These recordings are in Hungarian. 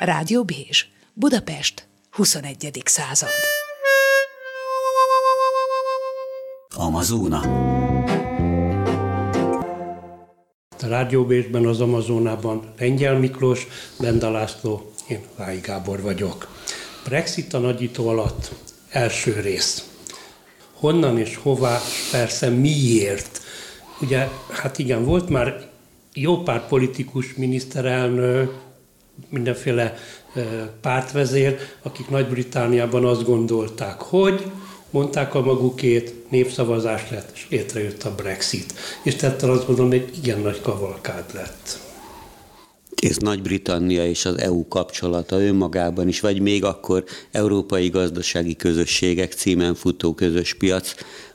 Rádió Bézs, Budapest, 21. század. Amazóna. A Rádióbésben, az Amazonában Lengyel Miklós, Benda László, én Vái Gábor vagyok. Brexit a nagyító alatt, első rész. Honnan és hová, persze miért? Ugye, hát igen, volt már jó pár politikus, miniszterelnök, mindenféle pártvezér, akik Nagy-Britániában azt gondolták, hogy mondták a magukét, népszavazás lett, és létrejött a Brexit. És tehát azt gondolom, egy igen nagy kavalkád lett. Ez Nagy-Britannia és az EU kapcsolata önmagában is, vagy még akkor Európai Gazdasági Közösségek címen futó közös piac,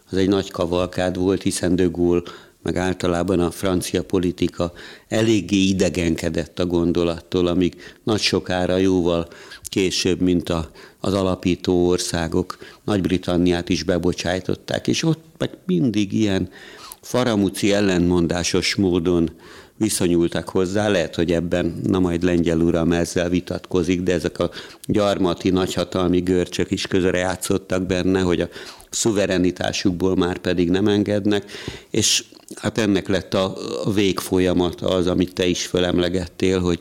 az egy nagy kavalkád volt, hiszen De Gaulle meg általában a francia politika eléggé idegenkedett a gondolattól, amíg nagy sokára jóval később, mint a, az alapító országok Nagy-Britanniát is bebocsájtották, és ott meg mindig ilyen faramúci ellentmondásos módon viszonyultak hozzá. Lehet, hogy ebben, na majd lengyel uram ezzel vitatkozik, de ezek a gyarmati nagyhatalmi görcsök is közre játszottak benne, hogy a szuverenitásukból már pedig nem engednek, és hát ennek lett a, a végfolyamata az, amit te is fölemlegettél, hogy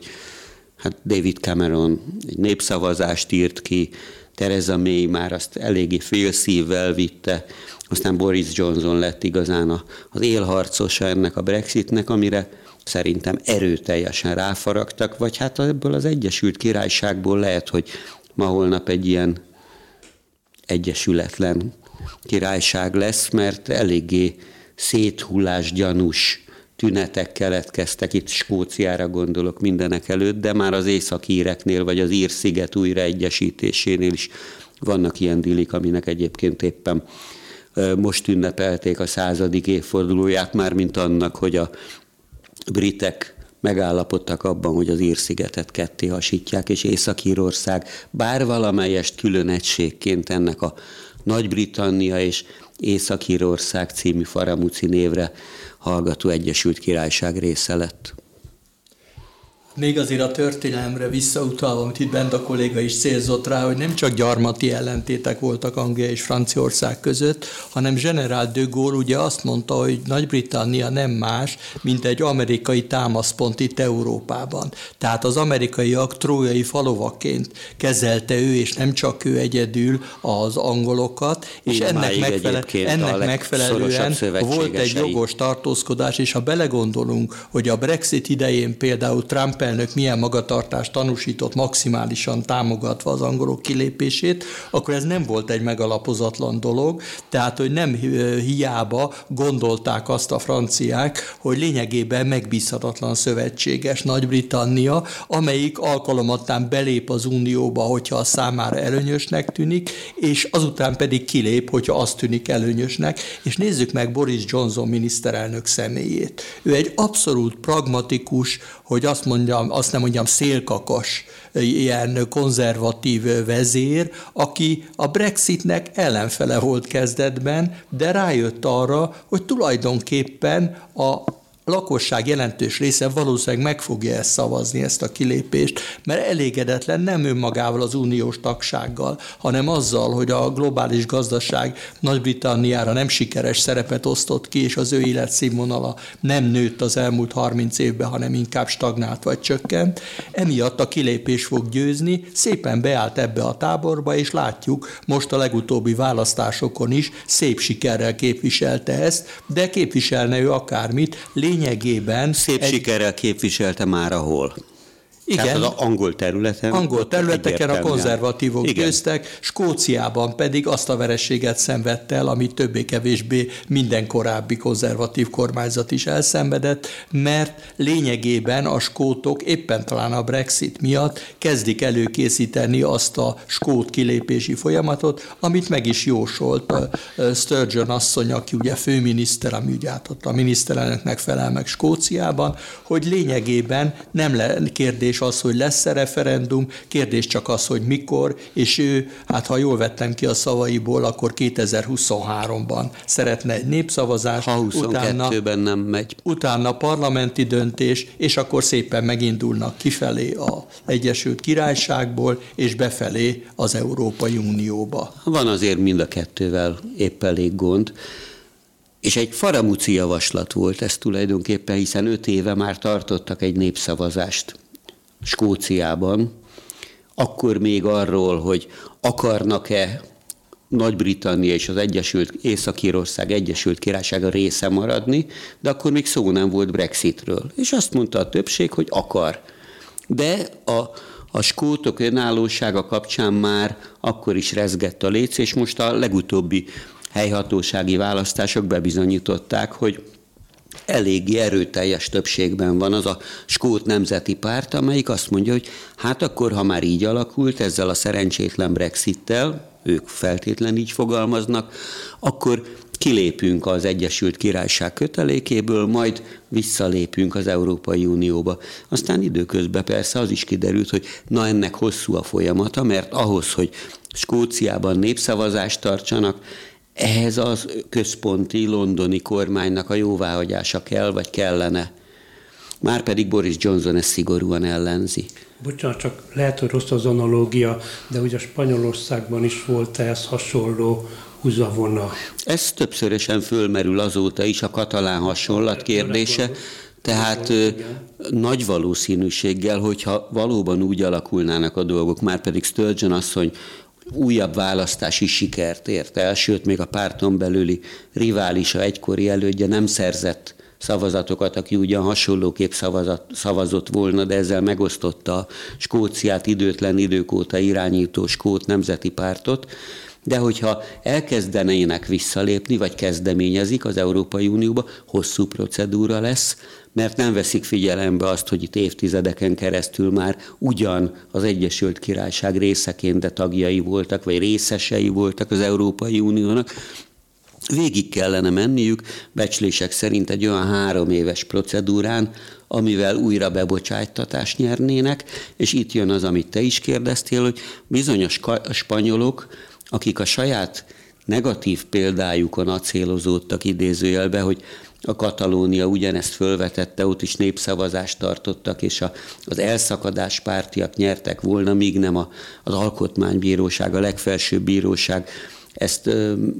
hát David Cameron egy népszavazást írt ki, Tereza May már azt eléggé félszívvel vitte, aztán Boris Johnson lett igazán az élharcosa ennek a Brexitnek, amire szerintem erőteljesen ráfaragtak, vagy hát ebből az Egyesült Királyságból lehet, hogy ma holnap egy ilyen egyesületlen királyság lesz, mert eléggé széthullás gyanús tünetek keletkeztek, itt Skóciára gondolok mindenek előtt, de már az északíreknél, vagy az Ír-sziget újraegyesítésénél is vannak ilyen dilik, aminek egyébként éppen most ünnepelték a századik évfordulóját, már mint annak, hogy a britek megállapodtak abban, hogy az Ír-szigetet ketté hasítják, és Észak-Írország bár valamelyest külön egységként ennek a Nagy-Britannia és Észak-Írország című Faramuci névre hallgató Egyesült Királyság része lett. Még azért a történelemre visszautalva, amit itt bent a kolléga is célzott rá, hogy nem csak gyarmati ellentétek voltak Anglia és Franciaország között, hanem General de Gaulle ugye azt mondta, hogy Nagy-Britannia nem más, mint egy amerikai támaszpont itt Európában. Tehát az amerikaiak trójai falovakként kezelte ő, és nem csak ő egyedül az angolokat, és ennek, megfele- ennek megfelelően volt egy jogos tartózkodás, és ha belegondolunk, hogy a Brexit idején például Trump elnök milyen magatartást tanúsított maximálisan támogatva az angolok kilépését, akkor ez nem volt egy megalapozatlan dolog, tehát hogy nem hiába gondolták azt a franciák, hogy lényegében megbízhatatlan szövetséges Nagy-Britannia, amelyik alkalomattán belép az Unióba, hogyha a számára előnyösnek tűnik, és azután pedig kilép, hogyha azt tűnik előnyösnek, és nézzük meg Boris Johnson miniszterelnök személyét. Ő egy abszolút pragmatikus, hogy azt mondjam, azt nem mondjam szélkakas, ilyen konzervatív vezér, aki a Brexitnek ellenfele volt kezdetben, de rájött arra, hogy tulajdonképpen a lakosság jelentős része valószínűleg meg fogja ezt szavazni, ezt a kilépést, mert elégedetlen nem önmagával az uniós tagsággal, hanem azzal, hogy a globális gazdaság Nagy-Britanniára nem sikeres szerepet osztott ki, és az ő életszínvonala nem nőtt az elmúlt 30 évben, hanem inkább stagnált vagy csökkent. Emiatt a kilépés fog győzni, szépen beállt ebbe a táborba, és látjuk, most a legutóbbi választásokon is szép sikerrel képviselte ezt, de képviselne ő akármit, lényegében... Szép egy... sikerrel képviselte már ahol. Igen. Tehát az angol területen. Angol területeken a konzervatívok Igen. győztek, Skóciában pedig azt a verességet szenvedte el, amit többé-kevésbé minden korábbi konzervatív kormányzat is elszenvedett, mert lényegében a skótok éppen talán a Brexit miatt kezdik előkészíteni azt a skót kilépési folyamatot, amit meg is jósolt Sturgeon asszony, aki ugye főminiszter, ami ugye átadta a miniszterelnöknek felel meg Skóciában, hogy lényegében nem le kérdés kérdés az, hogy lesz-e referendum, kérdés csak az, hogy mikor, és ő, hát ha jól vettem ki a szavaiból, akkor 2023-ban szeretne egy népszavazást, ha 22-ben nem megy. Utána parlamenti döntés, és akkor szépen megindulnak kifelé az Egyesült Királyságból, és befelé az Európai Unióba. Van azért mind a kettővel épp elég gond. És egy faramúci javaslat volt ez tulajdonképpen, hiszen öt éve már tartottak egy népszavazást Skóciában, akkor még arról, hogy akarnak-e nagy-Britannia és az Egyesült Észak-Írország Egyesült Királysága része maradni, de akkor még szó nem volt Brexitről. És azt mondta a többség, hogy akar. De a, a skótok önállósága kapcsán már akkor is rezgett a léc, és most a legutóbbi helyhatósági választások bebizonyították, hogy eléggé erőteljes többségben van az a Skót Nemzeti Párt, amelyik azt mondja, hogy hát akkor, ha már így alakult ezzel a szerencsétlen Brexittel, ők feltétlen így fogalmaznak, akkor kilépünk az Egyesült Királyság kötelékéből, majd visszalépünk az Európai Unióba. Aztán időközben persze az is kiderült, hogy na ennek hosszú a folyamata, mert ahhoz, hogy Skóciában népszavazást tartsanak, ehhez az központi londoni kormánynak a jóváhagyása kell, vagy kellene. Márpedig Boris Johnson ezt szigorúan ellenzi. Bocsánat, csak lehet, hogy rossz az analógia, de ugye Spanyolországban is volt ez hasonló húzavona. Ez többszörösen fölmerül azóta is a katalán hasonlat kérdése. Tehát nagy valószínűséggel, hogyha valóban úgy alakulnának a dolgok, már pedig Sturgeon asszony újabb választási sikert ért el, sőt, még a párton belüli riválisa egykori elődje nem szerzett szavazatokat, aki ugyan hasonlóképp szavazat, szavazott volna, de ezzel megosztotta Skóciát időtlen idők óta irányító Skót Nemzeti Pártot. De hogyha elkezdenének visszalépni, vagy kezdeményezik az Európai Unióba, hosszú procedúra lesz, mert nem veszik figyelembe azt, hogy itt évtizedeken keresztül már ugyan az Egyesült Királyság részeként, de tagjai voltak, vagy részesei voltak az Európai Uniónak, Végig kellene menniük, becslések szerint egy olyan három éves procedúrán, amivel újra bebocsájtatást nyernének, és itt jön az, amit te is kérdeztél, hogy bizonyos spanyolok, akik a saját negatív példájukon acélozódtak idézőjelbe, hogy a Katalónia ugyanezt fölvetette, ott is népszavazást tartottak, és a, az elszakadás pártiak nyertek volna, míg nem a, az alkotmánybíróság, a legfelsőbb bíróság ezt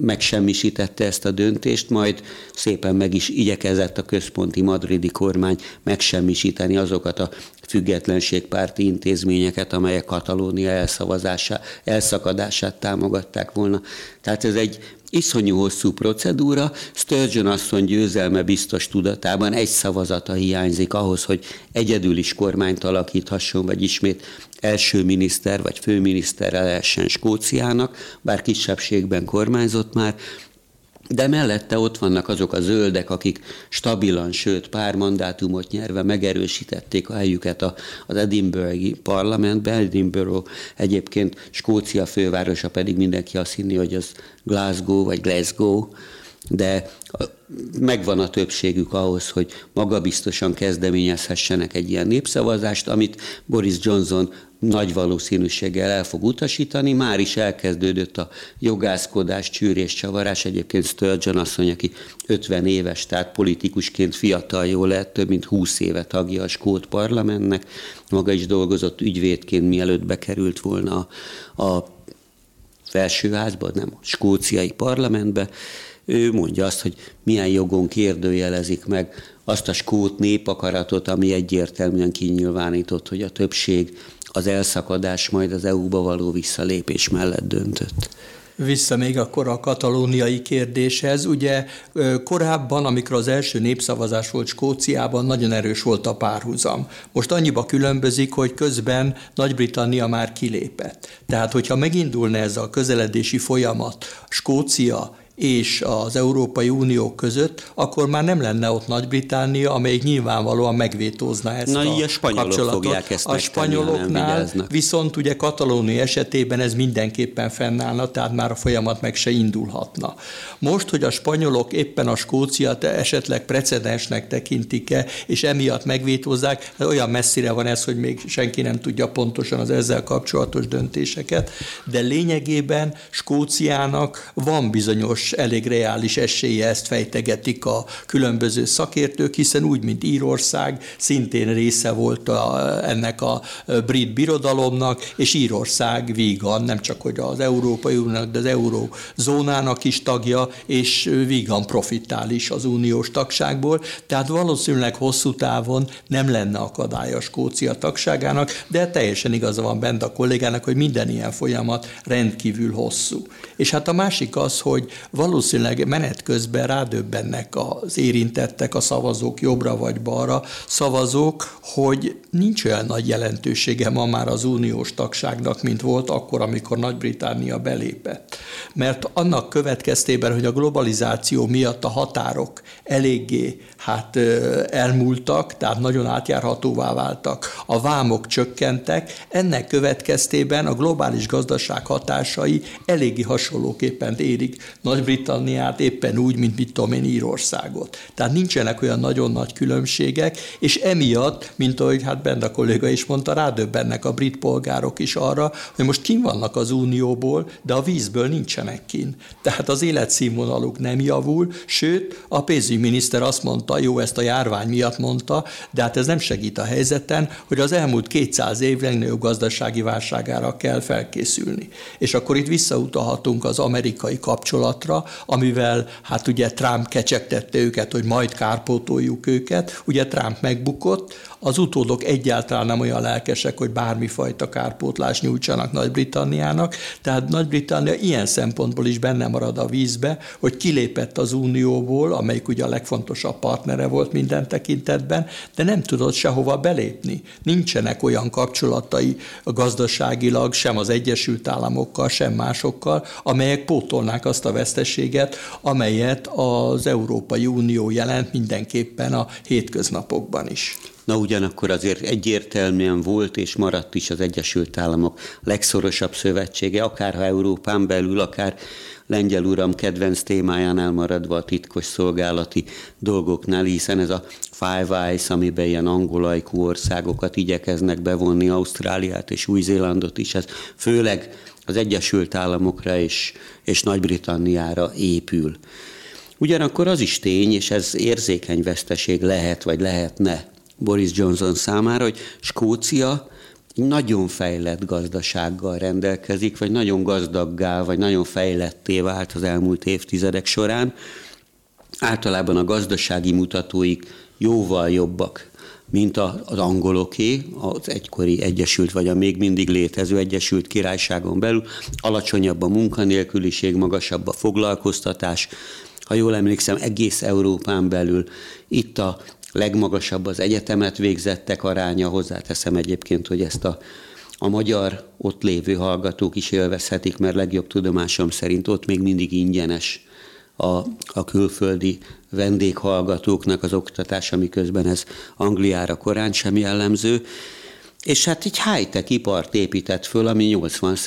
megsemmisítette ezt a döntést, majd szépen meg is igyekezett a központi madridi kormány megsemmisíteni azokat a függetlenségpárti intézményeket, amelyek Katalónia elszavazását, elszakadását támogatták volna. Tehát ez egy iszonyú hosszú procedúra, Sturgeon asszony győzelme biztos tudatában egy szavazata hiányzik ahhoz, hogy egyedül is kormányt alakíthasson, vagy ismét első miniszter vagy főminiszter lehessen Skóciának, bár kisebbségben kormányzott már, de mellette ott vannak azok a zöldek, akik stabilan, sőt pár mandátumot nyerve megerősítették a helyüket az Edinburghi parlamentben. Edinburgh egyébként Skócia fővárosa pedig mindenki azt hinni, hogy az Glasgow vagy Glasgow, de megvan a többségük ahhoz, hogy magabiztosan kezdeményezhessenek egy ilyen népszavazást, amit Boris Johnson nagy valószínűséggel el fog utasítani. Már is elkezdődött a jogászkodás, csűrés, csavarás. Egyébként Sturgeon asszony, aki 50 éves, tehát politikusként fiatal jól lett, több mint 20 éve tagja a Skót parlamentnek. Maga is dolgozott ügyvédként, mielőtt bekerült volna a, a felsőházba, nem a skóciai parlamentbe. Ő mondja azt, hogy milyen jogon kérdőjelezik meg azt a skót népakaratot, ami egyértelműen kinyilvánított, hogy a többség az elszakadás majd az EU-ba való visszalépés mellett döntött. Vissza még akkor a katalóniai kérdéshez. Ugye korábban, amikor az első népszavazás volt Skóciában, nagyon erős volt a párhuzam. Most annyiba különbözik, hogy közben Nagy-Britannia már kilépett. Tehát, hogyha megindulna ez a közeledési folyamat Skócia és az Európai Unió között, akkor már nem lenne ott Nagy-Britannia, amelyik nyilvánvalóan megvétózna ezt Na, a, a spanyolok kapcsolatot. fogják ezt a spanyoloknál viszont ugye Katalónia esetében ez mindenképpen fennállna, tehát már a folyamat meg se indulhatna. Most, hogy a spanyolok éppen a Skóciát esetleg precedensnek tekintik-e, és emiatt megvétózzák, olyan messzire van ez, hogy még senki nem tudja pontosan az ezzel kapcsolatos döntéseket, de lényegében Skóciának van bizonyos elég reális esélye, ezt fejtegetik a különböző szakértők, hiszen úgy, mint Írország, szintén része volt a, ennek a brit birodalomnak, és Írország vígan, nem csak hogy az Európai Uniónak, de az Eurózónának is tagja, és vígan profitál is az uniós tagságból, tehát valószínűleg hosszú távon nem lenne akadály a Skócia tagságának, de teljesen igaza van bent a kollégának, hogy minden ilyen folyamat rendkívül hosszú. És hát a másik az, hogy valószínűleg menet közben rádöbbennek az érintettek, a szavazók jobbra vagy balra, szavazók, hogy nincs olyan nagy jelentősége ma már az uniós tagságnak, mint volt akkor, amikor Nagy-Britannia belépett. Mert annak következtében, hogy a globalizáció miatt a határok eléggé hát elmúltak, tehát nagyon átjárhatóvá váltak, a vámok csökkentek, ennek következtében a globális gazdaság hatásai eléggé hasonlóképpen érik Nagy-Britanniát éppen úgy, mint mit tudom én Írországot. Tehát nincsenek olyan nagyon nagy különbségek, és emiatt, mint ahogy hát Benda kolléga is mondta, rádöbbennek a brit polgárok is arra, hogy most kin vannak az unióból, de a vízből nincsenek kin. Tehát az életszínvonaluk nem javul, sőt, a pénzügyminiszter azt mondta, jó, ezt a járvány miatt mondta, de hát ez nem segít a helyzeten, hogy az elmúlt 200 év legnagyobb gazdasági válságára kell felkészülni. És akkor itt visszautalhatunk az amerikai kapcsolatra, amivel hát ugye Trump kecsegtette őket, hogy majd kárpótoljuk őket. Ugye Trump megbukott, az utódok egyáltalán nem olyan lelkesek, hogy bármifajta kárpótlást nyújtsanak Nagy-Britanniának, tehát Nagy-Britannia ilyen szempontból is benne marad a vízbe, hogy kilépett az Unióból, amelyik ugye a legfontosabb partnere volt minden tekintetben, de nem tudott sehova belépni. Nincsenek olyan kapcsolatai gazdaságilag sem az Egyesült Államokkal, sem másokkal, amelyek pótolnák azt a veszteséget, amelyet az Európai Unió jelent mindenképpen a hétköznapokban is. Na ugyanakkor azért egyértelműen volt és maradt is az Egyesült Államok legszorosabb szövetsége, akár Európán belül, akár lengyel uram kedvenc témájánál maradva a titkos szolgálati dolgoknál, hiszen ez a Five Eyes, amiben ilyen angolajkú országokat igyekeznek bevonni, Ausztráliát és Új-Zélandot is, ez főleg az Egyesült Államokra és, és Nagy-Britanniára épül. Ugyanakkor az is tény, és ez érzékeny veszteség lehet, vagy lehetne Boris Johnson számára, hogy Skócia nagyon fejlett gazdasággal rendelkezik, vagy nagyon gazdaggá, vagy nagyon fejletté vált az elmúlt évtizedek során. Általában a gazdasági mutatóik jóval jobbak, mint az angoloké, az egykori Egyesült, vagy a még mindig létező Egyesült Királyságon belül. Alacsonyabb a munkanélküliség, magasabb a foglalkoztatás. Ha jól emlékszem, egész Európán belül itt a legmagasabb az egyetemet végzettek aránya, hozzáteszem egyébként, hogy ezt a, a magyar ott lévő hallgatók is élvezhetik, mert legjobb tudomásom szerint ott még mindig ingyenes a, a külföldi vendéghallgatóknak az oktatása, miközben ez Angliára korán sem jellemző. És hát egy high-tech ipart épített föl, ami 80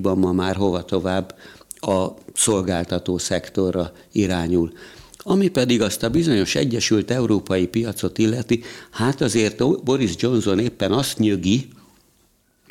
ban ma már hova tovább a szolgáltató szektorra irányul. Ami pedig azt a bizonyos Egyesült Európai piacot illeti, hát azért Boris Johnson éppen azt nyögi,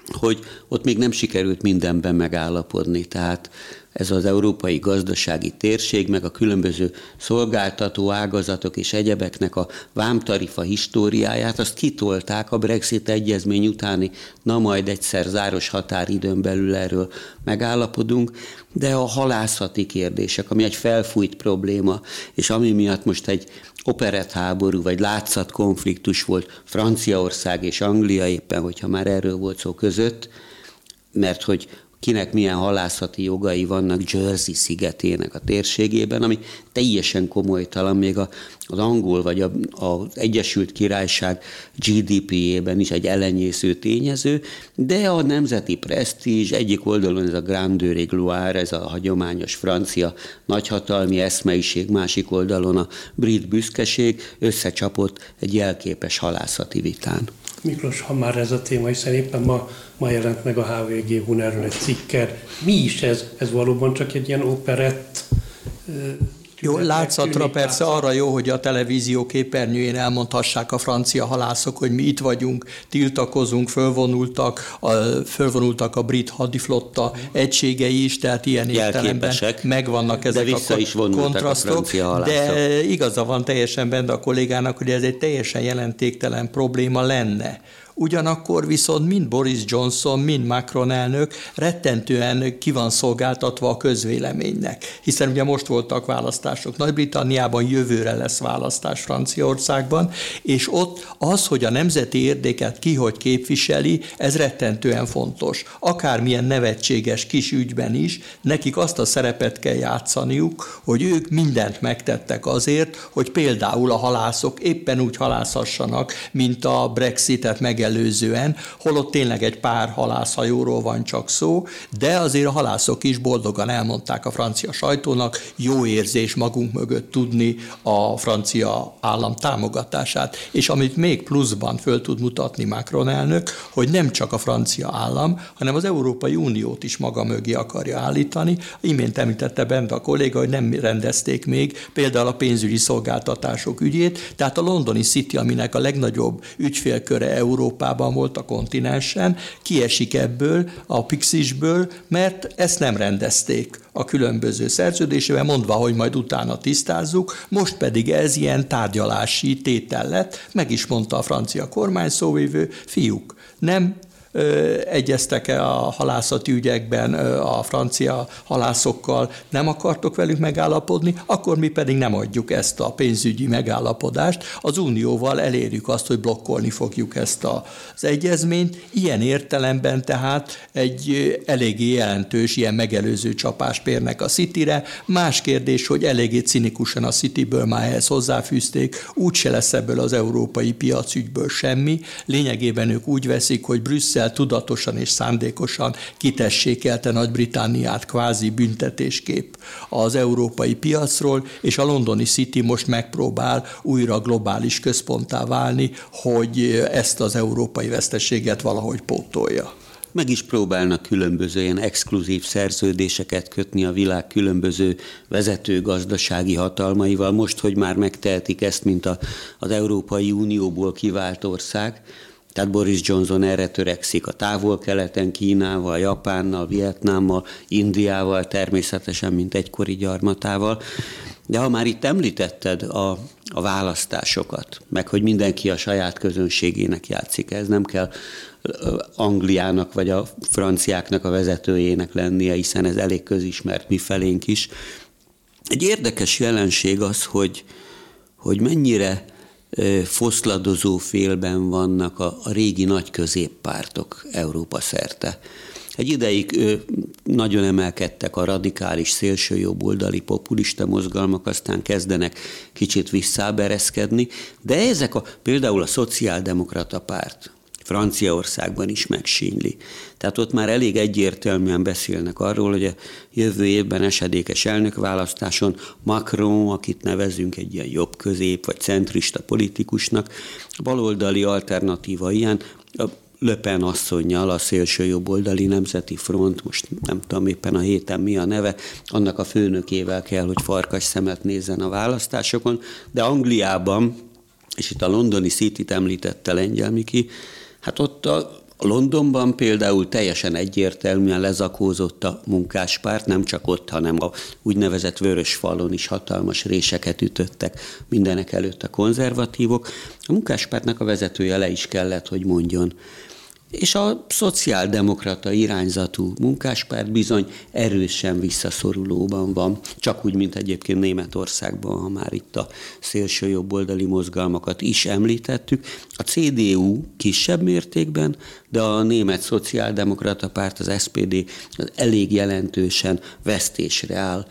hogy ott még nem sikerült mindenben megállapodni. Tehát ez az európai gazdasági térség, meg a különböző szolgáltató ágazatok és egyebeknek a vámtarifa históriáját, azt kitolták a Brexit egyezmény utáni, na majd egyszer záros határidőn belül erről megállapodunk, de a halászati kérdések, ami egy felfújt probléma, és ami miatt most egy operett háború, vagy látszat konfliktus volt Franciaország és Anglia éppen, hogyha már erről volt szó között, mert hogy kinek milyen halászati jogai vannak Jersey szigetének a térségében, ami teljesen komolytalan, még a, az angol vagy a, az Egyesült Királyság GDP-ében is egy elenyésző tényező, de a nemzeti presztízs egyik oldalon ez a Grandeur et Gloire, ez a hagyományos francia nagyhatalmi eszmeiség, másik oldalon a brit büszkeség összecsapott egy jelképes halászati vitán. Miklós, ha már ez a téma, hiszen éppen ma, ma jelent meg a HVG-hun erről egy cikker. Mi is ez? Ez valóban csak egy ilyen operett jó, látszatra persze arra jó, hogy a televízió képernyőjén elmondhassák a francia halászok, hogy mi itt vagyunk, tiltakozunk, fölvonultak, a, fölvonultak a brit hadiflotta egységei is, tehát ilyen értelemben megvannak ezek de vissza a is kontrasztok. A de igaza van teljesen benne a kollégának, hogy ez egy teljesen jelentéktelen probléma lenne Ugyanakkor viszont mind Boris Johnson, mind Macron elnök rettentően ki van szolgáltatva a közvéleménynek, hiszen ugye most voltak választások Nagy-Britanniában, jövőre lesz választás Franciaországban, és ott az, hogy a nemzeti érdeket ki hogy képviseli, ez rettentően fontos. Akármilyen nevetséges kis ügyben is, nekik azt a szerepet kell játszaniuk, hogy ők mindent megtettek azért, hogy például a halászok éppen úgy halászhassanak, mint a Brexitet megelőző megelőzően, holott tényleg egy pár halászhajóról van csak szó, de azért a halászok is boldogan elmondták a francia sajtónak, jó érzés magunk mögött tudni a francia állam támogatását. És amit még pluszban föl tud mutatni Macron elnök, hogy nem csak a francia állam, hanem az Európai Uniót is maga mögé akarja állítani. Imént említette bent a kolléga, hogy nem rendezték még például a pénzügyi szolgáltatások ügyét, tehát a londoni City, aminek a legnagyobb ügyfélköre Európa, Európában volt a kontinensen, kiesik ebből, a Pixisből, mert ezt nem rendezték a különböző szerződésével, mondva, hogy majd utána tisztázzuk, most pedig ez ilyen tárgyalási tétel lett, meg is mondta a francia kormány szóvívő, fiúk, nem egyeztek-e a halászati ügyekben a francia halászokkal, nem akartok velük megállapodni, akkor mi pedig nem adjuk ezt a pénzügyi megállapodást. Az Unióval elérjük azt, hogy blokkolni fogjuk ezt az egyezményt. Ilyen értelemben tehát egy eléggé jelentős, ilyen megelőző csapás pérnek a Cityre. Más kérdés, hogy eléggé cinikusan a Cityből már ehhez hozzáfűzték, úgyse lesz ebből az európai piacügyből semmi. Lényegében ők úgy veszik, hogy Brüsszel Brüsszel tudatosan és szándékosan kitessékelte Nagy-Britániát kvázi büntetéskép az európai piacról, és a londoni City most megpróbál újra globális központtá válni, hogy ezt az európai veszteséget valahogy pótolja meg is próbálnak különböző ilyen exkluzív szerződéseket kötni a világ különböző vezető gazdasági hatalmaival. Most, hogy már megtehetik ezt, mint a, az Európai Unióból kivált ország, tehát Boris Johnson erre törekszik a távol-keleten, Kínával, Japánnal, Vietnámmal, Indiával természetesen, mint egykori gyarmatával. De ha már itt említetted a, a választásokat, meg hogy mindenki a saját közönségének játszik, ez nem kell Angliának vagy a franciáknak a vezetőjének lennie, hiszen ez elég közismert mi felénk is. Egy érdekes jelenség az, hogy, hogy mennyire foszladozó félben vannak a, a régi nagy középpártok Európa szerte. Egy ideig ő, nagyon emelkedtek a radikális szélsőjobboldali populista mozgalmak, aztán kezdenek kicsit visszábereszkedni, de ezek a, például a szociáldemokrata párt, Franciaországban is megsínyli. Tehát ott már elég egyértelműen beszélnek arról, hogy a jövő évben esedékes elnökválasztáson Macron, akit nevezünk egy ilyen jobb közép vagy centrista politikusnak, baloldali alternatíva ilyen, a Löpen asszonynal, a szélső jobboldali nemzeti front, most nem tudom éppen a héten mi a neve, annak a főnökével kell, hogy farkas szemet nézzen a választásokon, de Angliában, és itt a londoni City-t említette Lengyel Miki, Hát ott a Londonban például teljesen egyértelműen lezakózott a munkáspárt, nem csak ott, hanem a úgynevezett vörös falon is hatalmas réseket ütöttek mindenek előtt a konzervatívok. A munkáspártnak a vezetője le is kellett, hogy mondjon. És a szociáldemokrata irányzatú munkáspárt bizony erősen visszaszorulóban van, csak úgy, mint egyébként Németországban, ha már itt a szélső jobboldali mozgalmakat is említettük. A CDU kisebb mértékben, de a német szociáldemokrata párt, az SPD az elég jelentősen vesztésre áll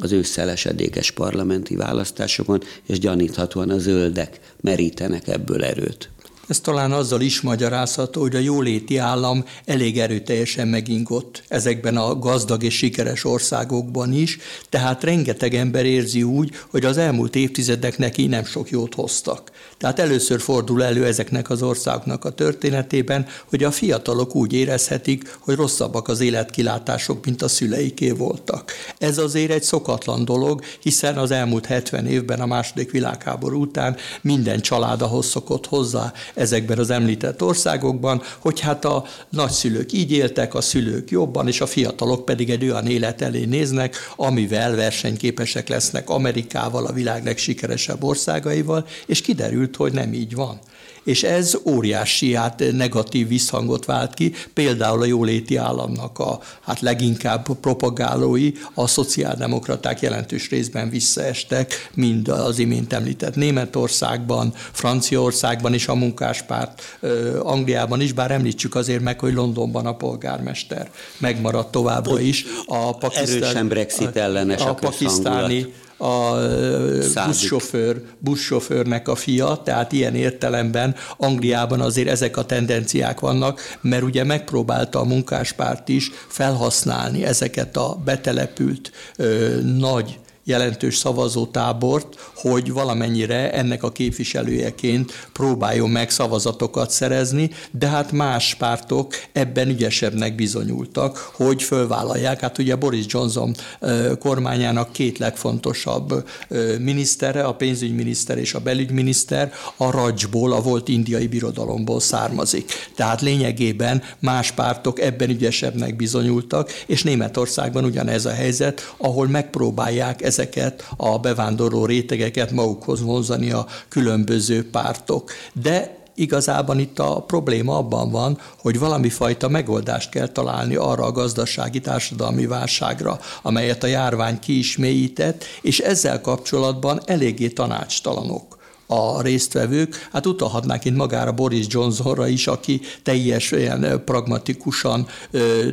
az ősszelesedékes parlamenti választásokon, és gyaníthatóan a zöldek merítenek ebből erőt. Ez talán azzal is magyarázható, hogy a jóléti állam elég erőteljesen megingott ezekben a gazdag és sikeres országokban is, tehát rengeteg ember érzi úgy, hogy az elmúlt évtizedek neki nem sok jót hoztak. Tehát először fordul elő ezeknek az országoknak a történetében, hogy a fiatalok úgy érezhetik, hogy rosszabbak az életkilátások, mint a szüleiké voltak. Ez azért egy szokatlan dolog, hiszen az elmúlt 70 évben a második világháború után minden család ahhoz szokott hozzá ezekben az említett országokban, hogy hát a nagyszülők így éltek, a szülők jobban, és a fiatalok pedig egy olyan élet elé néznek, amivel versenyképesek lesznek Amerikával, a világ legsikeresebb országaival, és kiderült, hogy nem így van és ez óriási hát negatív visszhangot vált ki, például a jóléti államnak a hát leginkább propagálói, a szociáldemokraták jelentős részben visszaestek, mind az imént említett Németországban, Franciaországban és a munkáspárt Angliában is, bár említsük azért meg, hogy Londonban a polgármester megmaradt továbbra is. A pakisztán, erősen Brexit ellenes a, a pakisztáni a buszsofőr, buszsofőrnek a fia, tehát ilyen értelemben Angliában azért ezek a tendenciák vannak, mert ugye megpróbálta a munkáspárt is felhasználni ezeket a betelepült ö, nagy jelentős szavazótábort, hogy valamennyire ennek a képviselőjeként próbáljon meg szavazatokat szerezni, de hát más pártok ebben ügyesebbnek bizonyultak, hogy fölvállalják. Hát ugye Boris Johnson kormányának két legfontosabb minisztere, a pénzügyminiszter és a belügyminiszter a Rajból, a volt indiai birodalomból származik. Tehát lényegében más pártok ebben ügyesebbnek bizonyultak, és Németországban ugyanez a helyzet, ahol megpróbálják ez ezeket a bevándorló rétegeket magukhoz vonzani a különböző pártok. De igazában itt a probléma abban van, hogy valami fajta megoldást kell találni arra a gazdasági társadalmi válságra, amelyet a járvány ki is mélyített, és ezzel kapcsolatban eléggé tanácstalanok a résztvevők. Hát utalhatnánk itt magára Boris Johnsonra is, aki teljesen pragmatikusan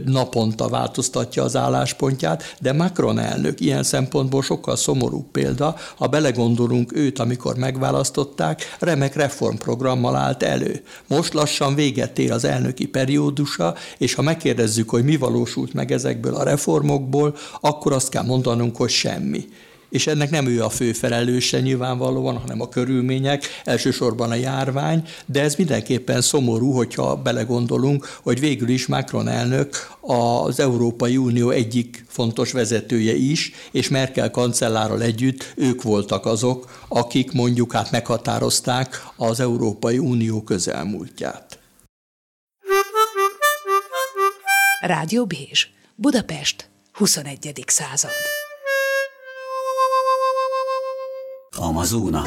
naponta változtatja az álláspontját, de Macron elnök ilyen szempontból sokkal szomorú példa. Ha belegondolunk őt, amikor megválasztották, remek reformprogrammal állt elő. Most lassan véget ér az elnöki periódusa, és ha megkérdezzük, hogy mi valósult meg ezekből a reformokból, akkor azt kell mondanunk, hogy semmi és ennek nem ő a fő felelőse nyilvánvalóan, hanem a körülmények, elsősorban a járvány, de ez mindenképpen szomorú, hogyha belegondolunk, hogy végül is Macron elnök az Európai Unió egyik fontos vezetője is, és Merkel kancellárral együtt ők voltak azok, akik mondjuk hát meghatározták az Európai Unió közelmúltját. Rádió Bézs, Budapest, 21. század. あまっすぐな。